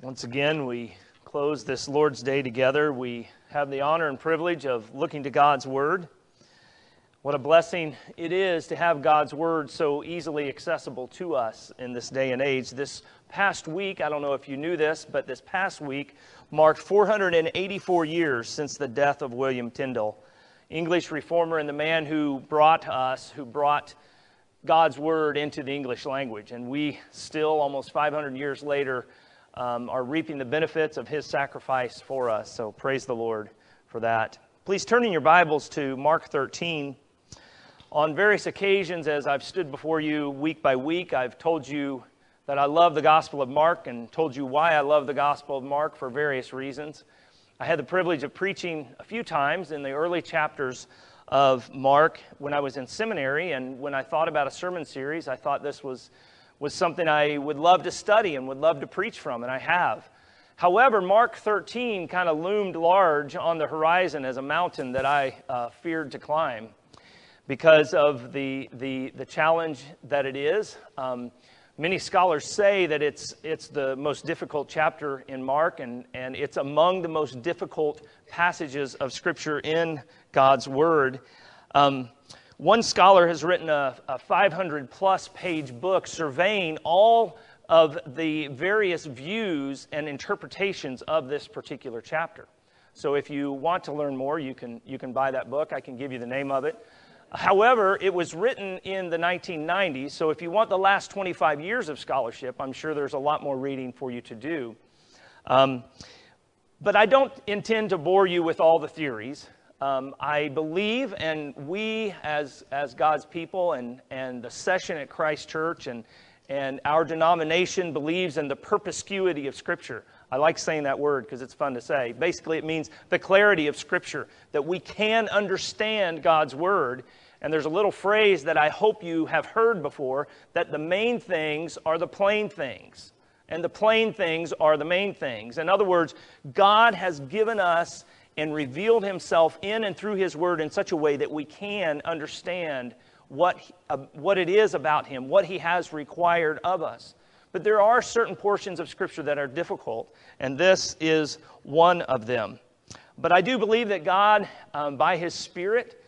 Once again, we close this Lord's Day together. We have the honor and privilege of looking to God's Word. What a blessing it is to have God's Word so easily accessible to us in this day and age. This past week, I don't know if you knew this, but this past week marked 484 years since the death of William Tyndale, English reformer and the man who brought us, who brought God's Word into the English language. And we still, almost 500 years later, um, are reaping the benefits of his sacrifice for us. So praise the Lord for that. Please turn in your Bibles to Mark 13. On various occasions, as I've stood before you week by week, I've told you that I love the Gospel of Mark and told you why I love the Gospel of Mark for various reasons. I had the privilege of preaching a few times in the early chapters of Mark when I was in seminary, and when I thought about a sermon series, I thought this was was something I would love to study and would love to preach from, and I have. However, Mark 13 kind of loomed large on the horizon as a mountain that I uh, feared to climb because of the, the, the challenge that it is. Um, many scholars say that it's, it's the most difficult chapter in Mark, and, and it's among the most difficult passages of Scripture in God's Word. Um, one scholar has written a, a 500 plus page book surveying all of the various views and interpretations of this particular chapter. So if you want to learn more, you can, you can buy that book. I can give you the name of it. However, it was written in the 1990s, so if you want the last 25 years of scholarship, I'm sure there's a lot more reading for you to do. Um, but I don't intend to bore you with all the theories. Um, I believe, and we as, as God's people and, and the session at Christ Church and, and our denomination believes in the perspicuity of Scripture. I like saying that word because it's fun to say. Basically, it means the clarity of Scripture, that we can understand God's Word. And there's a little phrase that I hope you have heard before that the main things are the plain things, and the plain things are the main things. In other words, God has given us and revealed himself in and through his word in such a way that we can understand what, uh, what it is about him, what he has required of us. But there are certain portions of Scripture that are difficult, and this is one of them. But I do believe that God, um, by His Spirit,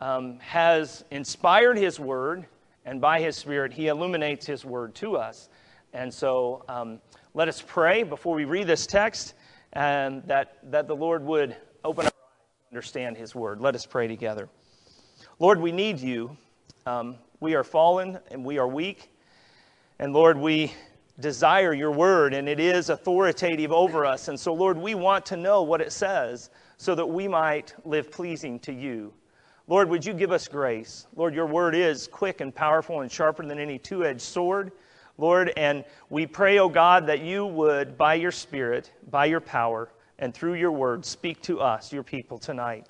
um, has inspired His Word, and by His Spirit, He illuminates His Word to us. And so um, let us pray before we read this text, and that, that the Lord would open our eyes to understand His word. Let us pray together. Lord, we need you. Um, we are fallen and we are weak. And Lord, we desire your word, and it is authoritative over us. And so, Lord, we want to know what it says so that we might live pleasing to you. Lord, would you give us grace? Lord, your word is quick and powerful and sharper than any two edged sword. Lord, and we pray, O oh God, that you would, by your Spirit, by your power, and through your word, speak to us, your people, tonight.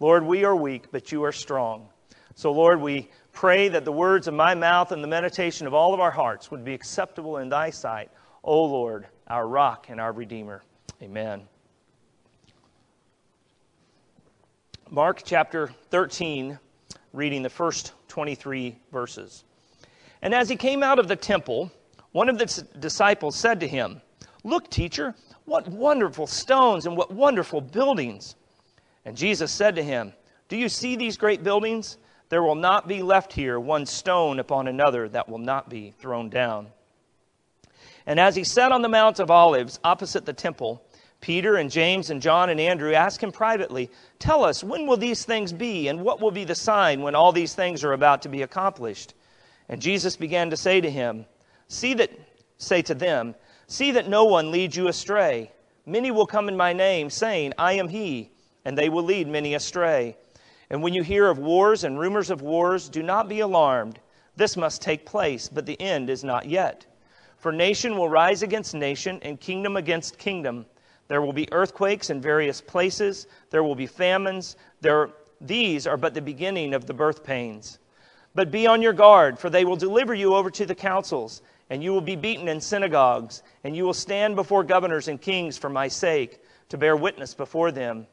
Lord, we are weak, but you are strong. So, Lord, we pray that the words of my mouth and the meditation of all of our hearts would be acceptable in thy sight, O Lord, our rock and our redeemer. Amen. Mark chapter 13, reading the first 23 verses. And as he came out of the temple, one of the disciples said to him, Look, teacher, what wonderful stones and what wonderful buildings. And Jesus said to him, Do you see these great buildings? There will not be left here one stone upon another that will not be thrown down. And as he sat on the Mount of Olives opposite the temple, Peter and James and John and Andrew asked him privately, Tell us, when will these things be, and what will be the sign when all these things are about to be accomplished? And Jesus began to say to him, See that, say to them, See that no one leads you astray. Many will come in my name, saying, I am he, and they will lead many astray. And when you hear of wars and rumors of wars, do not be alarmed. This must take place, but the end is not yet. For nation will rise against nation, and kingdom against kingdom. There will be earthquakes in various places, there will be famines. There, these are but the beginning of the birth pains. But be on your guard, for they will deliver you over to the councils and you will be beaten in synagogues, and you will stand before governors and kings for my sake, to bear witness before them.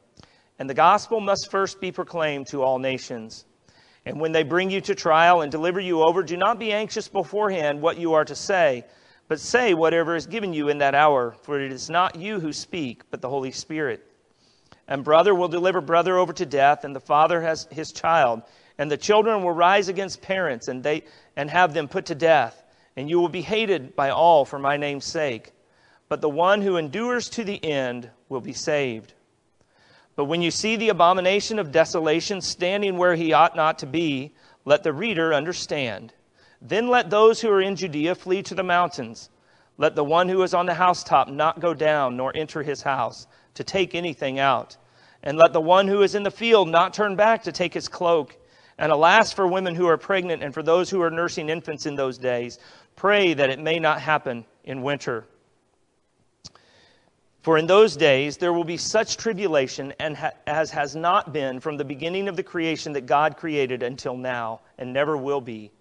And the gospel must first be proclaimed to all nations. And when they bring you to trial and deliver you over, do not be anxious beforehand what you are to say but say whatever is given you in that hour, for it is not you who speak, but the Holy Spirit. And brother will deliver brother over to death, and the father has his child, and the children will rise against parents and they and have them put to death, and you will be hated by all for my name's sake. But the one who endures to the end will be saved. But when you see the abomination of desolation standing where he ought not to be, let the reader understand. Then let those who are in Judea flee to the mountains. Let the one who is on the housetop not go down, nor enter his house, to take anything out. And let the one who is in the field not turn back to take his cloak. And alas for women who are pregnant and for those who are nursing infants in those days. Pray that it may not happen in winter. For in those days there will be such tribulation and ha- as has not been from the beginning of the creation that God created until now, and never will be.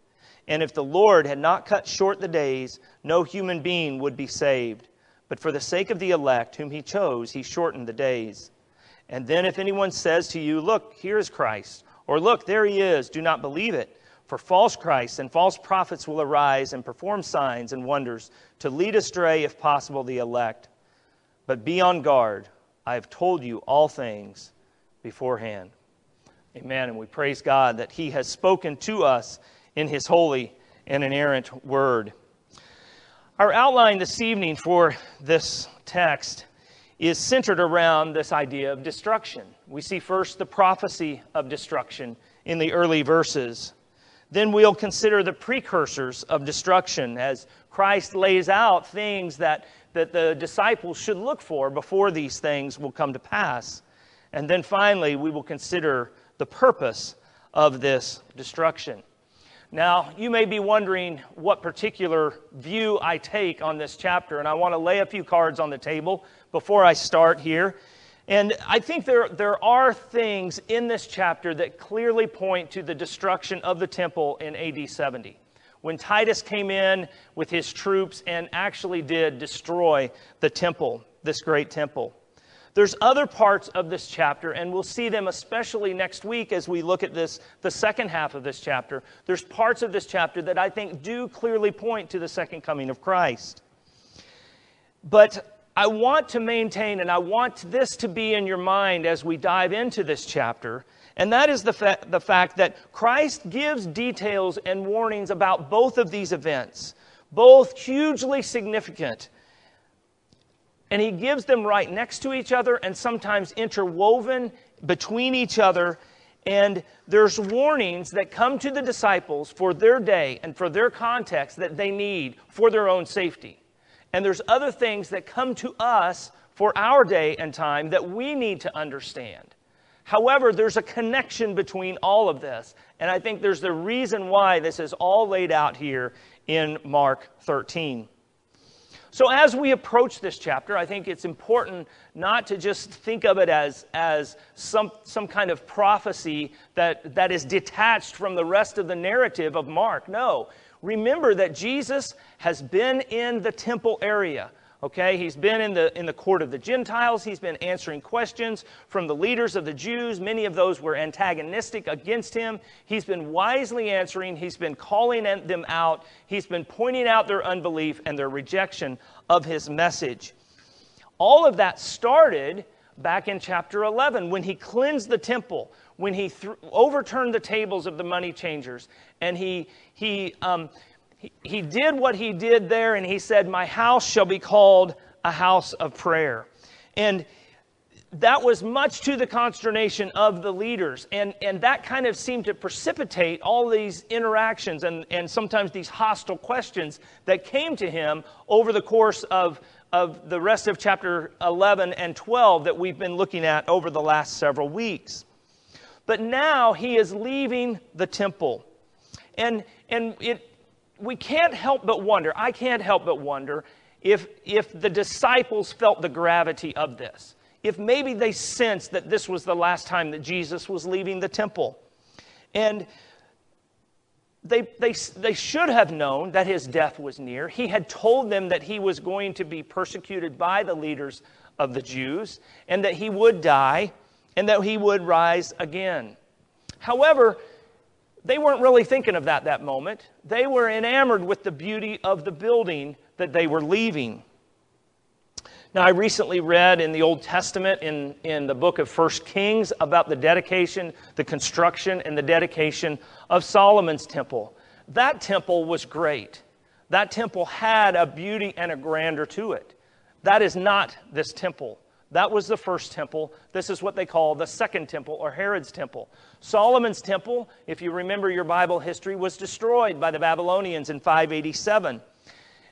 And if the Lord had not cut short the days, no human being would be saved. But for the sake of the elect, whom he chose, he shortened the days. And then if anyone says to you, Look, here is Christ, or Look, there he is, do not believe it. For false Christs and false prophets will arise and perform signs and wonders to lead astray, if possible, the elect. But be on guard. I have told you all things beforehand. Amen. And we praise God that He has spoken to us in His holy and inerrant word. Our outline this evening for this text is centered around this idea of destruction. We see first the prophecy of destruction in the early verses. Then we'll consider the precursors of destruction as Christ lays out things that that the disciples should look for before these things will come to pass. And then finally, we will consider the purpose of this destruction. Now, you may be wondering what particular view I take on this chapter, and I want to lay a few cards on the table before I start here. And I think there, there are things in this chapter that clearly point to the destruction of the temple in AD 70 when Titus came in with his troops and actually did destroy the temple, this great temple. There's other parts of this chapter, and we'll see them especially next week as we look at this, the second half of this chapter. There's parts of this chapter that I think do clearly point to the second coming of Christ. But I want to maintain, and I want this to be in your mind as we dive into this chapter, and that is the, fa- the fact that Christ gives details and warnings about both of these events, both hugely significant. And he gives them right next to each other and sometimes interwoven between each other. And there's warnings that come to the disciples for their day and for their context that they need for their own safety. And there's other things that come to us for our day and time that we need to understand. However, there's a connection between all of this. And I think there's the reason why this is all laid out here in Mark 13. So, as we approach this chapter, I think it's important not to just think of it as, as some, some kind of prophecy that, that is detached from the rest of the narrative of Mark. No. Remember that Jesus has been in the temple area. Okay, he's been in the, in the court of the Gentiles. He's been answering questions from the leaders of the Jews. Many of those were antagonistic against him. He's been wisely answering. He's been calling them out. He's been pointing out their unbelief and their rejection of his message. All of that started back in chapter 11 when he cleansed the temple, when he th- overturned the tables of the money changers, and he, he, um, he, did what he did there, and he said, My house shall be called a house of prayer. And that was much to the consternation of the leaders. And, and that kind of seemed to precipitate all these interactions and, and sometimes these hostile questions that came to him over the course of, of the rest of chapter 11 and 12 that we've been looking at over the last several weeks. But now he is leaving the temple. And, and it, we can't help but wonder, I can't help but wonder, if, if the disciples felt the gravity of this. If maybe they sensed that this was the last time that Jesus was leaving the temple. And they, they, they should have known that his death was near. He had told them that he was going to be persecuted by the leaders of the Jews and that he would die and that he would rise again. However, they weren't really thinking of that that moment. They were enamored with the beauty of the building that they were leaving. Now, I recently read in the Old Testament, in, in the book of First Kings, about the dedication, the construction, and the dedication of Solomon's temple. That temple was great. That temple had a beauty and a grandeur to it. That is not this temple. That was the first temple. This is what they call the second temple or Herod's temple. Solomon's temple, if you remember your Bible history, was destroyed by the Babylonians in 587.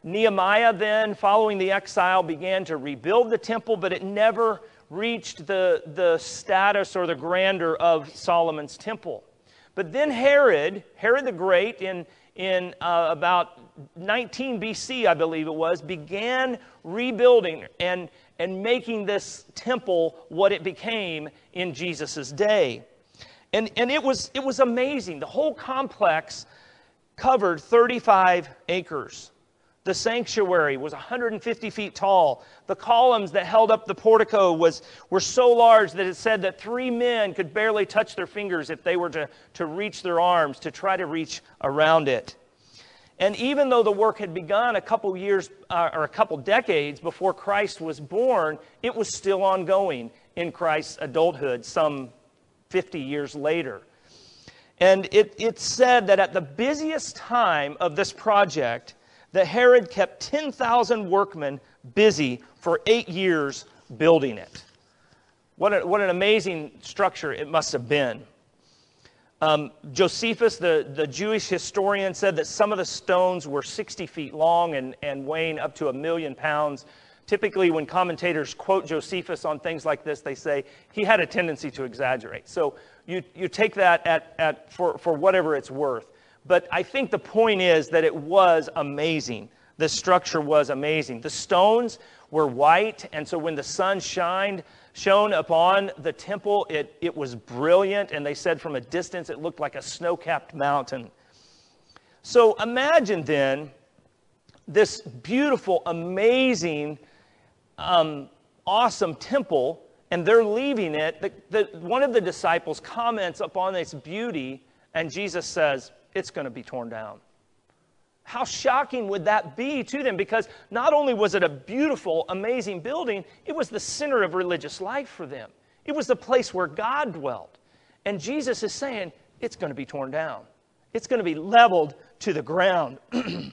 Nehemiah then, following the exile, began to rebuild the temple, but it never reached the, the status or the grandeur of Solomon's temple. But then Herod, Herod the Great, in, in uh, about 19 BC, I believe it was, began rebuilding and, and making this temple what it became in Jesus' day. And, and it, was, it was amazing. The whole complex covered 35 acres. The sanctuary was 150 feet tall. The columns that held up the portico was, were so large that it said that three men could barely touch their fingers if they were to, to reach their arms to try to reach around it. And even though the work had begun a couple years uh, or a couple decades before Christ was born, it was still ongoing in Christ's adulthood some 50 years later. And it, it said that at the busiest time of this project, that Herod kept 10,000 workmen busy for eight years building it. What, a, what an amazing structure it must have been. Um, Josephus, the, the Jewish historian, said that some of the stones were 60 feet long and, and weighing up to a million pounds. Typically, when commentators quote Josephus on things like this, they say he had a tendency to exaggerate. So you, you take that at, at, for, for whatever it's worth. But I think the point is that it was amazing. The structure was amazing. The stones were white, and so when the sun shined, shone upon the temple, it, it was brilliant, and they said from a distance it looked like a snow capped mountain. So imagine then this beautiful, amazing, um, awesome temple, and they're leaving it. The, the, one of the disciples comments upon its beauty, and Jesus says, it's going to be torn down. How shocking would that be to them? Because not only was it a beautiful, amazing building, it was the center of religious life for them. It was the place where God dwelt. And Jesus is saying, it's going to be torn down, it's going to be leveled to the ground.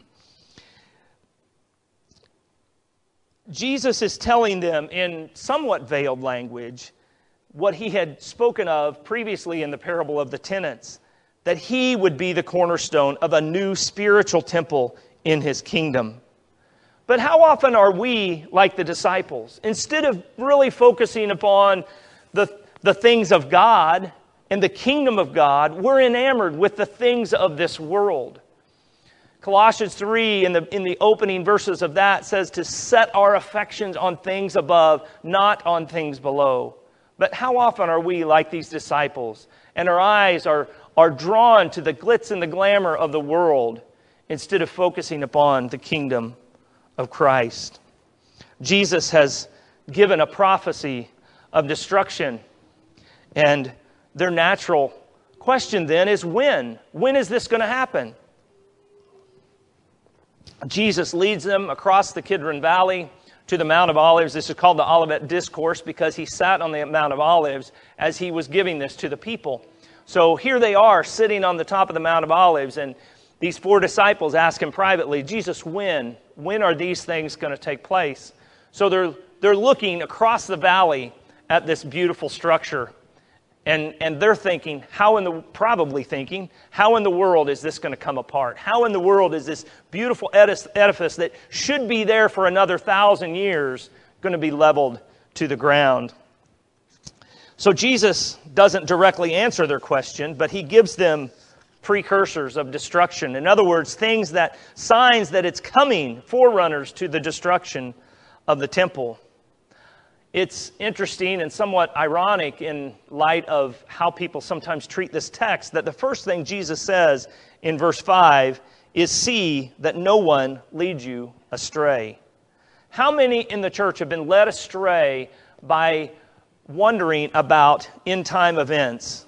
Jesus is telling them in somewhat veiled language what he had spoken of previously in the parable of the tenants that he would be the cornerstone of a new spiritual temple in his kingdom. But how often are we like the disciples? Instead of really focusing upon the, the things of God and the kingdom of God, we're enamored with the things of this world. Colossians 3, in the, in the opening verses of that, says to set our affections on things above, not on things below. But how often are we like these disciples? And our eyes are, are drawn to the glitz and the glamour of the world instead of focusing upon the kingdom of Christ. Jesus has given a prophecy of destruction, and their natural question then is when? When is this going to happen? Jesus leads them across the Kidron Valley to the Mount of Olives. This is called the Olivet Discourse because he sat on the Mount of Olives as he was giving this to the people. So here they are sitting on the top of the Mount of Olives, and these four disciples ask him privately, Jesus, when? When are these things going to take place? So they're, they're looking across the valley at this beautiful structure. And, and they're thinking, how in the, probably thinking, how in the world is this going to come apart? How in the world is this beautiful edifice that should be there for another thousand years going to be leveled to the ground? So Jesus doesn't directly answer their question, but he gives them precursors of destruction. In other words, things that, signs that it's coming, forerunners to the destruction of the temple. It's interesting and somewhat ironic in light of how people sometimes treat this text that the first thing Jesus says in verse 5 is see that no one leads you astray. How many in the church have been led astray by wondering about end time events.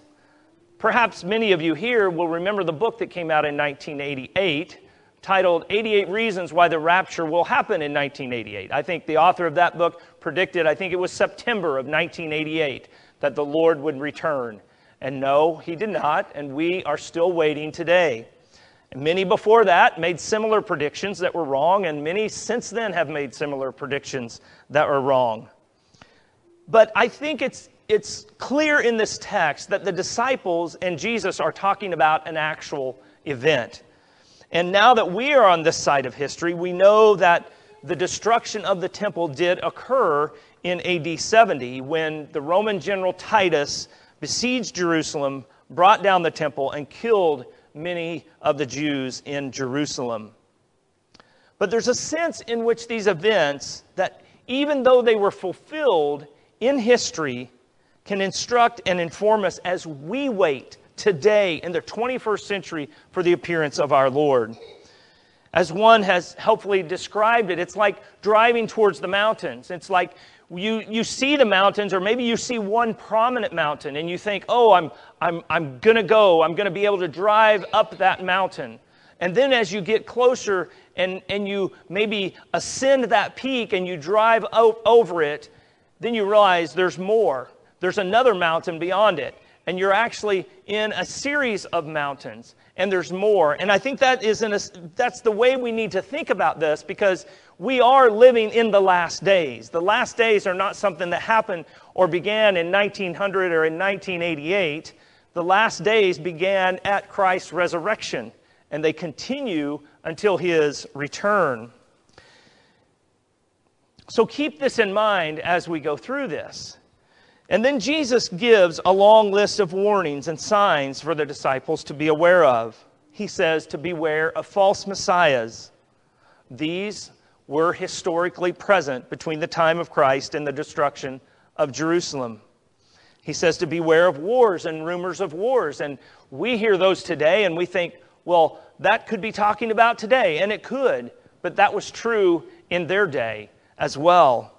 Perhaps many of you here will remember the book that came out in 1988 titled 88 Reasons Why the Rapture Will Happen in 1988. I think the author of that book predicted, I think it was September of 1988, that the Lord would return. And no, he did not, and we are still waiting today. And many before that made similar predictions that were wrong, and many since then have made similar predictions that were wrong. But I think it's, it's clear in this text that the disciples and Jesus are talking about an actual event. And now that we are on this side of history, we know that the destruction of the temple did occur in AD 70 when the Roman general Titus besieged Jerusalem, brought down the temple, and killed many of the Jews in Jerusalem. But there's a sense in which these events, that even though they were fulfilled in history, can instruct and inform us as we wait today in the 21st century for the appearance of our Lord. As one has helpfully described it, it's like driving towards the mountains. It's like you, you see the mountains, or maybe you see one prominent mountain, and you think, oh, I'm, I'm, I'm going to go, I'm going to be able to drive up that mountain. And then as you get closer and, and you maybe ascend that peak and you drive over it, then you realize there's more. There's another mountain beyond it. And you're actually in a series of mountains and there's more. And i think that is in a, that's the way we need to think about this because we are living in the last days. The last days are not something that happened or began in 1900 or in 1988 the last days began at christ's resurrection and they continue until his return so keep this in mind as we go through this and then Jesus gives a long list of warnings and signs for the disciples to be aware of. He says to beware of false messiahs. These were historically present between the time of Christ and the destruction of Jerusalem. He says to beware of wars and rumors of wars. And we hear those today and we think, well, that could be talking about today. And it could, but that was true in their day as well.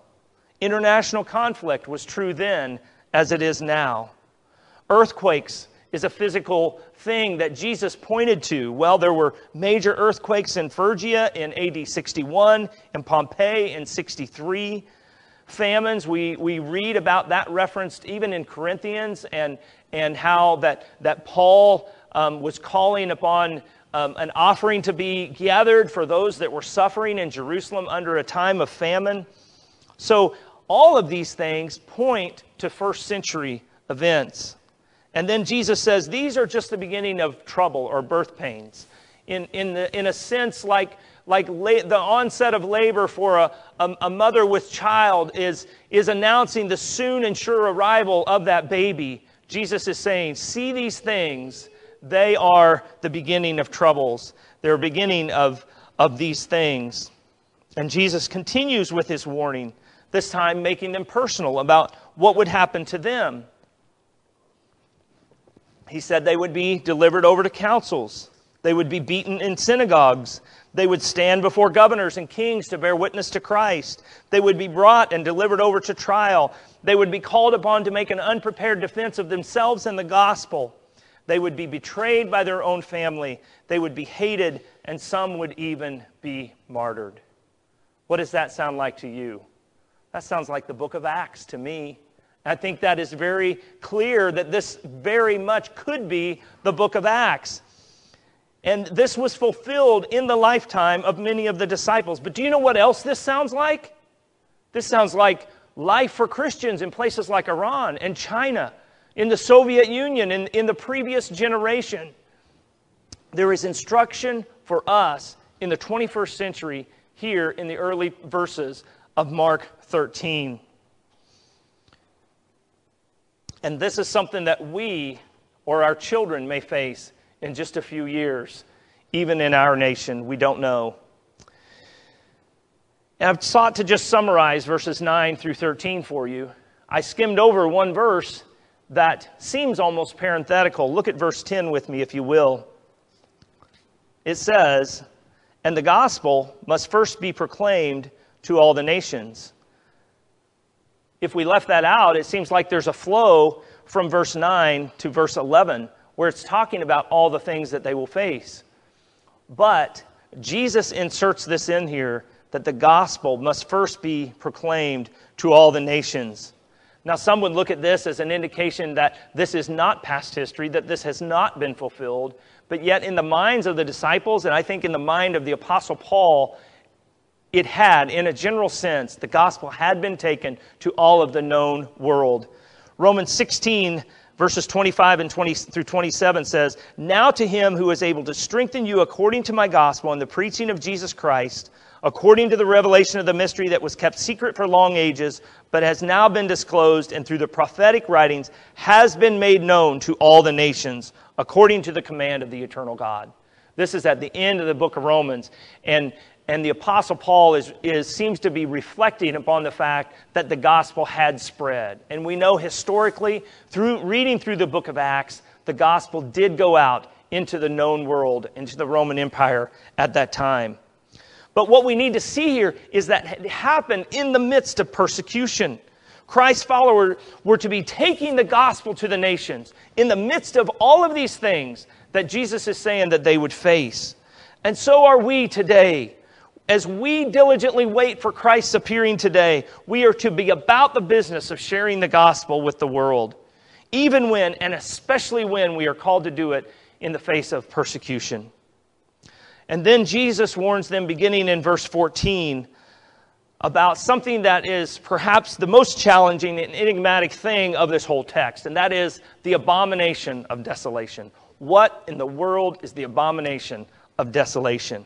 International conflict was true then as it is now. Earthquakes is a physical thing that Jesus pointed to. Well, there were major earthquakes in Phrygia in AD 61, in Pompeii in 63. Famines, we, we read about that referenced even in Corinthians and, and how that, that Paul um, was calling upon um, an offering to be gathered for those that were suffering in Jerusalem under a time of famine. So all of these things point to first century events. And then Jesus says these are just the beginning of trouble or birth pains. In, in, the, in a sense, like, like la- the onset of labor for a, a, a mother with child is, is announcing the soon and sure arrival of that baby. Jesus is saying, See these things, they are the beginning of troubles. They're beginning of, of these things. And Jesus continues with his warning this time making them personal about what would happen to them. He said they would be delivered over to councils, they would be beaten in synagogues. They would stand before governors and kings to bear witness to Christ. They would be brought and delivered over to trial. They would be called upon to make an unprepared defense of themselves and the gospel. They would be betrayed by their own family. They would be hated, and some would even be martyred. What does that sound like to you? That sounds like the book of Acts to me. I think that is very clear that this very much could be the book of Acts. And this was fulfilled in the lifetime of many of the disciples. But do you know what else this sounds like? This sounds like life for Christians in places like Iran and China, in the Soviet Union, in, in the previous generation. There is instruction for us in the 21st century here in the early verses of Mark 13. And this is something that we or our children may face in just a few years, even in our nation. We don't know. And I've sought to just summarize verses 9 through 13 for you. I skimmed over one verse that seems almost parenthetical. Look at verse 10 with me, if you will. It says, And the gospel must first be proclaimed to all the nations. If we left that out, it seems like there's a flow from verse 9 to verse 11 where it's talking about all the things that they will face. But Jesus inserts this in here that the gospel must first be proclaimed to all the nations. Now, some would look at this as an indication that this is not past history, that this has not been fulfilled. But yet, in the minds of the disciples, and I think in the mind of the Apostle Paul, it had, in a general sense, the gospel had been taken to all of the known world. Romans 16, verses 25 and 20 through 27 says, Now to him who is able to strengthen you according to my gospel and the preaching of Jesus Christ, according to the revelation of the mystery that was kept secret for long ages, but has now been disclosed and through the prophetic writings has been made known to all the nations, according to the command of the eternal God. This is at the end of the book of Romans. And and the Apostle Paul is, is, seems to be reflecting upon the fact that the gospel had spread. And we know historically, through reading through the book of Acts, the gospel did go out into the known world, into the Roman Empire at that time. But what we need to see here is that it happened in the midst of persecution. Christ's followers were to be taking the gospel to the nations in the midst of all of these things that Jesus is saying that they would face. And so are we today as we diligently wait for Christ's appearing today, we are to be about the business of sharing the gospel with the world, even when, and especially when, we are called to do it in the face of persecution. And then Jesus warns them, beginning in verse 14, about something that is perhaps the most challenging and enigmatic thing of this whole text, and that is the abomination of desolation. What in the world is the abomination of desolation?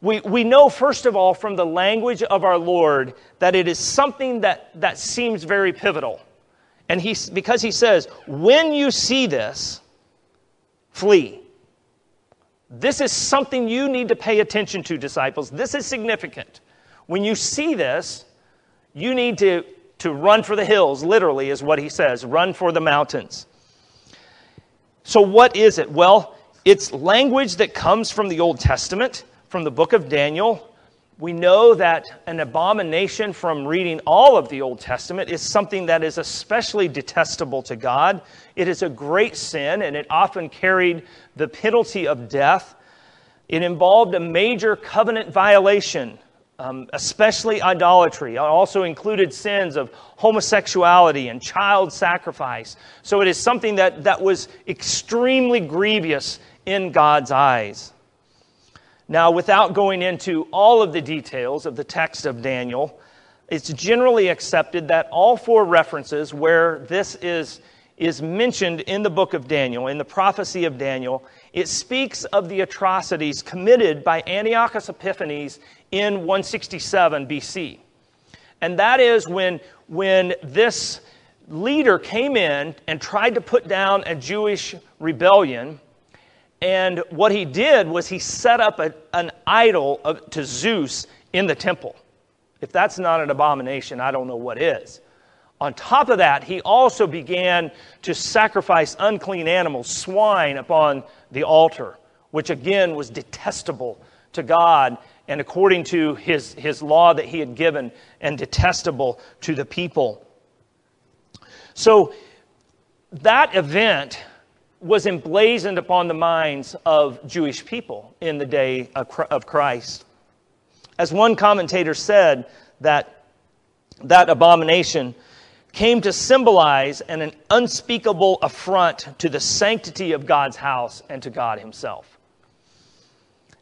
We, we know, first of all, from the language of our Lord, that it is something that, that seems very pivotal. And he, because he says, when you see this, flee. This is something you need to pay attention to, disciples. This is significant. When you see this, you need to, to run for the hills, literally, is what he says run for the mountains. So, what is it? Well, it's language that comes from the Old Testament from the book of Daniel, we know that an abomination from reading all of the Old Testament is something that is especially detestable to God. It is a great sin, and it often carried the penalty of death. It involved a major covenant violation, um, especially idolatry. It also included sins of homosexuality and child sacrifice. So it is something that, that was extremely grievous in God's eyes. Now, without going into all of the details of the text of Daniel, it's generally accepted that all four references where this is, is mentioned in the book of Daniel, in the prophecy of Daniel, it speaks of the atrocities committed by Antiochus Epiphanes in 167 BC. And that is when, when this leader came in and tried to put down a Jewish rebellion and what he did was he set up a, an idol of, to Zeus in the temple. If that's not an abomination, I don't know what is. On top of that, he also began to sacrifice unclean animals, swine, upon the altar, which again was detestable to God and according to his, his law that he had given, and detestable to the people. So that event was emblazoned upon the minds of Jewish people in the day of Christ. As one commentator said, that that abomination came to symbolize an, unspeakable affront to the sanctity of God's house and to God Himself.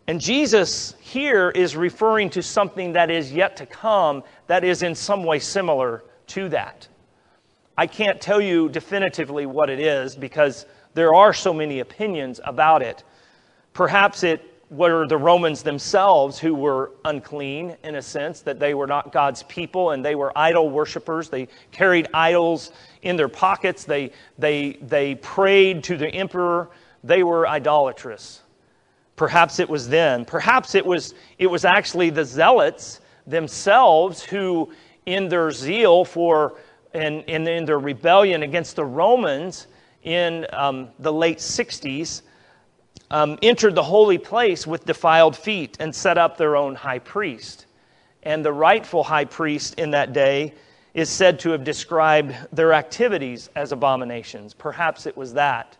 And Jesus here is referring to something that is yet to come that is in some way similar to that. I can't tell you definitively what it is because there are so many opinions about it. Perhaps it were the Romans themselves who were unclean in a sense, that they were not God's people and they were idol worshippers. They carried idols in their pockets, they, they, they prayed to the emperor. They were idolatrous. Perhaps it was then. Perhaps it was, it was actually the zealots themselves who, in their zeal for and, in their rebellion against the Romans, in um, the late 60s um, entered the holy place with defiled feet and set up their own high priest. And the rightful high priest in that day is said to have described their activities as abominations. Perhaps it was that.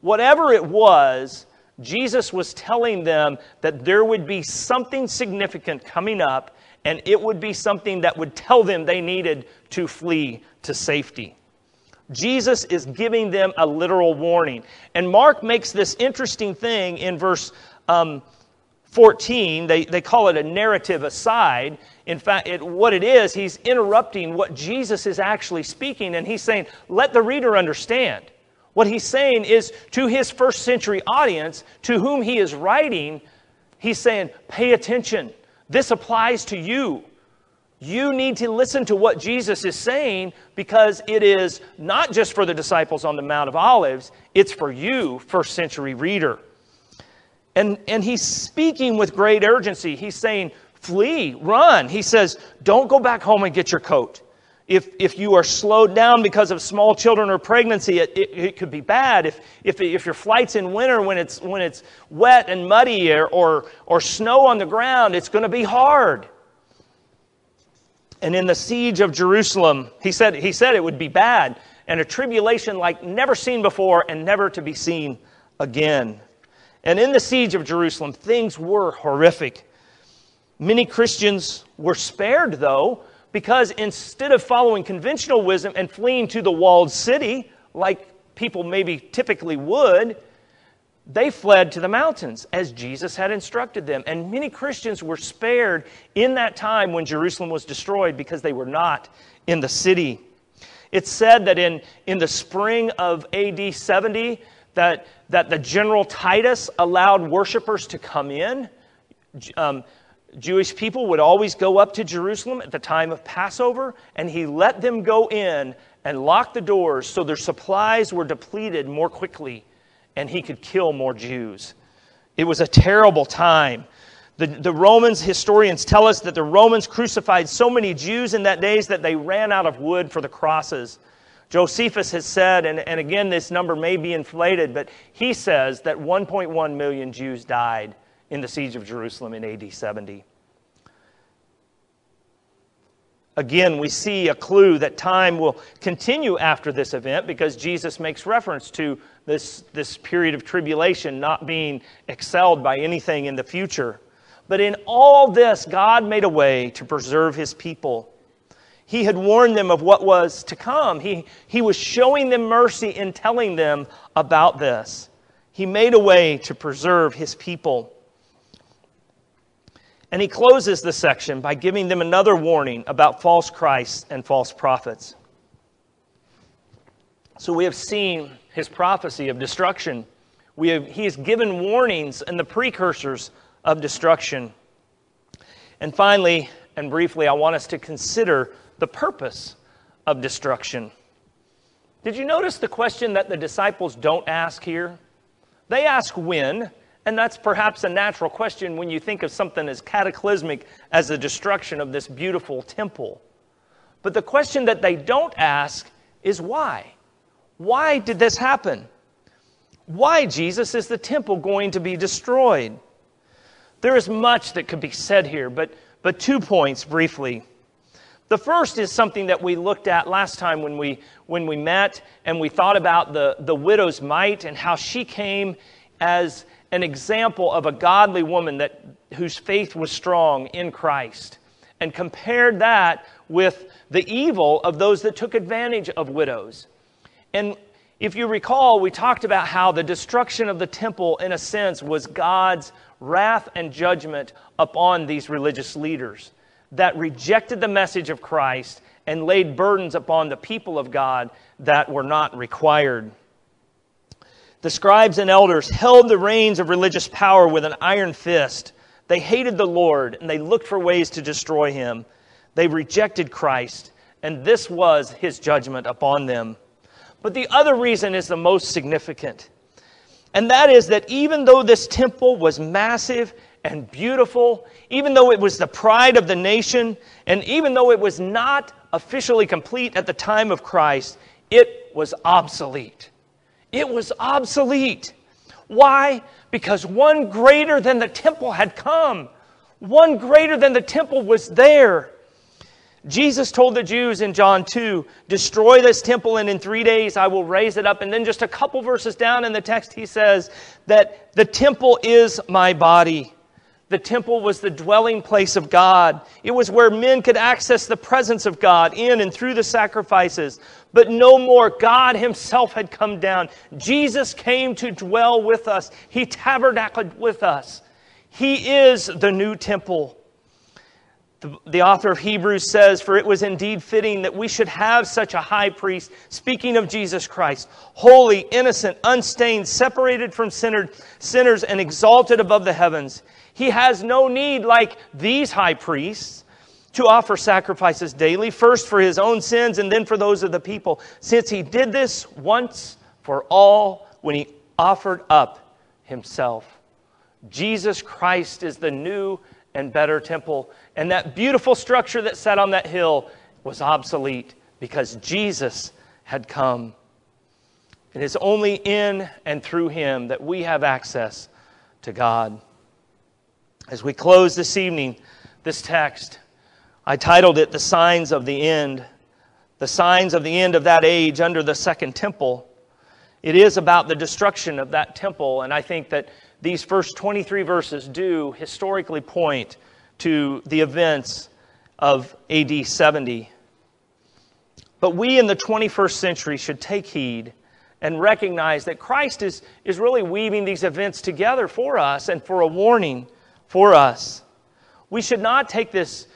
Whatever it was, Jesus was telling them that there would be something significant coming up, and it would be something that would tell them they needed to flee to safety. Jesus is giving them a literal warning. And Mark makes this interesting thing in verse um, 14. They, they call it a narrative aside. In fact, it, what it is, he's interrupting what Jesus is actually speaking, and he's saying, Let the reader understand. What he's saying is to his first century audience, to whom he is writing, he's saying, Pay attention. This applies to you. You need to listen to what Jesus is saying because it is not just for the disciples on the Mount of Olives, it's for you, first century reader. And, and he's speaking with great urgency. He's saying, Flee, run. He says, Don't go back home and get your coat. If, if you are slowed down because of small children or pregnancy, it, it, it, could be bad. If, if, if your flight's in winter when it's, when it's wet and muddy or, or, or snow on the ground, it's going to be hard. And in the siege of Jerusalem, he said, he said it would be bad and a tribulation like never seen before and never to be seen again. And in the siege of Jerusalem, things were horrific. Many Christians were spared, though, because instead of following conventional wisdom and fleeing to the walled city, like people maybe typically would, they fled to the mountains as Jesus had instructed them. And many Christians were spared in that time when Jerusalem was destroyed because they were not in the city. It's said that in, in the spring of AD 70, that, that the general Titus allowed worshipers to come in. Um, Jewish people would always go up to Jerusalem at the time of Passover, and he let them go in and lock the doors so their supplies were depleted more quickly and he could kill more Jews. It was a terrible time. The, the Romans, historians tell us that the Romans crucified so many Jews in that days that they ran out of wood for the crosses. Josephus has said, and, and again, this number may be inflated, but he says that 1.1 million Jews died in the siege of Jerusalem in AD 70. Again, we see a clue that time will continue after this event because Jesus makes reference to this, this period of tribulation not being excelled by anything in the future. But in all this, God made a way to preserve his people. He had warned them of what was to come. He, he was showing them mercy in telling them about this. He made a way to preserve his people. And he closes the section by giving them another warning about false Christs and false prophets. So we have seen his prophecy of destruction. We have, he has given warnings and the precursors of destruction. And finally, and briefly, I want us to consider the purpose of destruction. Did you notice the question that the disciples don't ask here? They ask when, and that's perhaps a natural question when you think of something as cataclysmic as the destruction of this beautiful temple. But the question that they don't ask is why? Why did this happen? Why, Jesus, is the temple going to be destroyed? There is much that could be said here, but, but two points briefly. The first is something that we looked at last time when we, when we met and we thought about the, the widow's mite and how she came as an example of a godly woman that, whose faith was strong in Christ and compared that with the evil of those that took advantage of widows. And if you recall, we talked about how the destruction of the temple, in a sense, was God's wrath and judgment upon these religious leaders that rejected the message of Christ and laid burdens upon the people of God that were not required. The scribes and elders held the reins of religious power with an iron fist. They hated the Lord and they looked for ways to destroy him. They rejected Christ, and this was his judgment upon them. But the other reason is the most significant. And that is that even though this temple was massive and beautiful, even though it was the pride of the nation, and even though it was not officially complete at the time of Christ, it was obsolete. It was obsolete. Why? Because one greater than the temple had come. One greater than the temple was there. Jesus told the Jews in John 2, destroy this temple and in three days I will raise it up. And then just a couple verses down in the text, he says that the temple is my body. The temple was the dwelling place of God. It was where men could access the presence of God in and through the sacrifices. But no more. God Himself had come down. Jesus came to dwell with us, He tabernacled with us. He is the new temple. The, the, author of Hebrews says, For it was indeed fitting that we should have such a high priest, speaking of Jesus Christ, holy, innocent, unstained, separated from sinner, sinners, and exalted above the heavens. He has no need, like these high priests, to offer sacrifices daily, first for his own sins and then for those of the people, since he did this once for all when he offered up himself. Jesus Christ is the new and better temple. And that beautiful structure that sat on that hill was obsolete because Jesus had come. It is only in and through him that we have access to God. As we close this evening, this text, I titled it The Signs of the End. The signs of the end of that age under the second temple. It is about the destruction of that temple, and I think that these first 23 verses do historically point to the events of AD 70. But we in the 21st century should take heed and recognize that Christ is, is really weaving these events together for us and for a warning for us. We should not take this,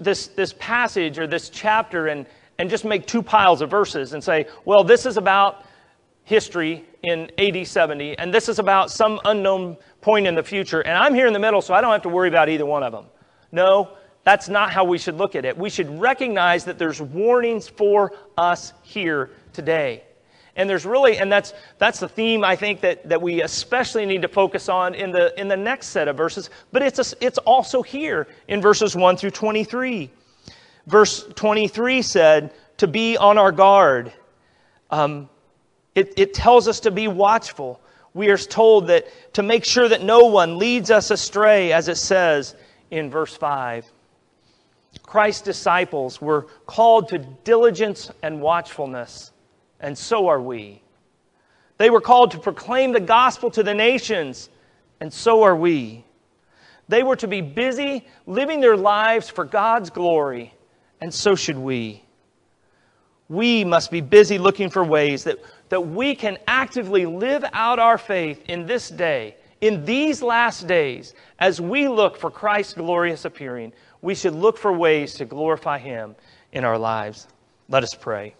this, this passage or this chapter and, and just make two piles of verses and say, well, this is about history in AD 70, and this is about some unknown point in the future, and I'm here in the middle, so I don't have to worry about either one of them. No, that's not how we should look at it. We should recognize that there's warnings for us here today. And there's really, and that's, that's the theme I think that, that we especially need to focus on in the, in the next set of verses, but it's, a, it's also here in verses 1 through 23. Verse 23 said, to be on our guard. Um, it, it tells us to be watchful. We are told that to make sure that no one leads us astray, as it says in verse 5. Christ's disciples were called to diligence and watchfulness, and so are we. They were called to proclaim the gospel to the nations, and so are we. They were to be busy living their lives for God's glory, and so should we. We must be busy looking for ways that, that we can actively live out our faith in this day in these last days, as we look for Christ's glorious appearing, we should look for ways to glorify Him in our lives. Let us pray.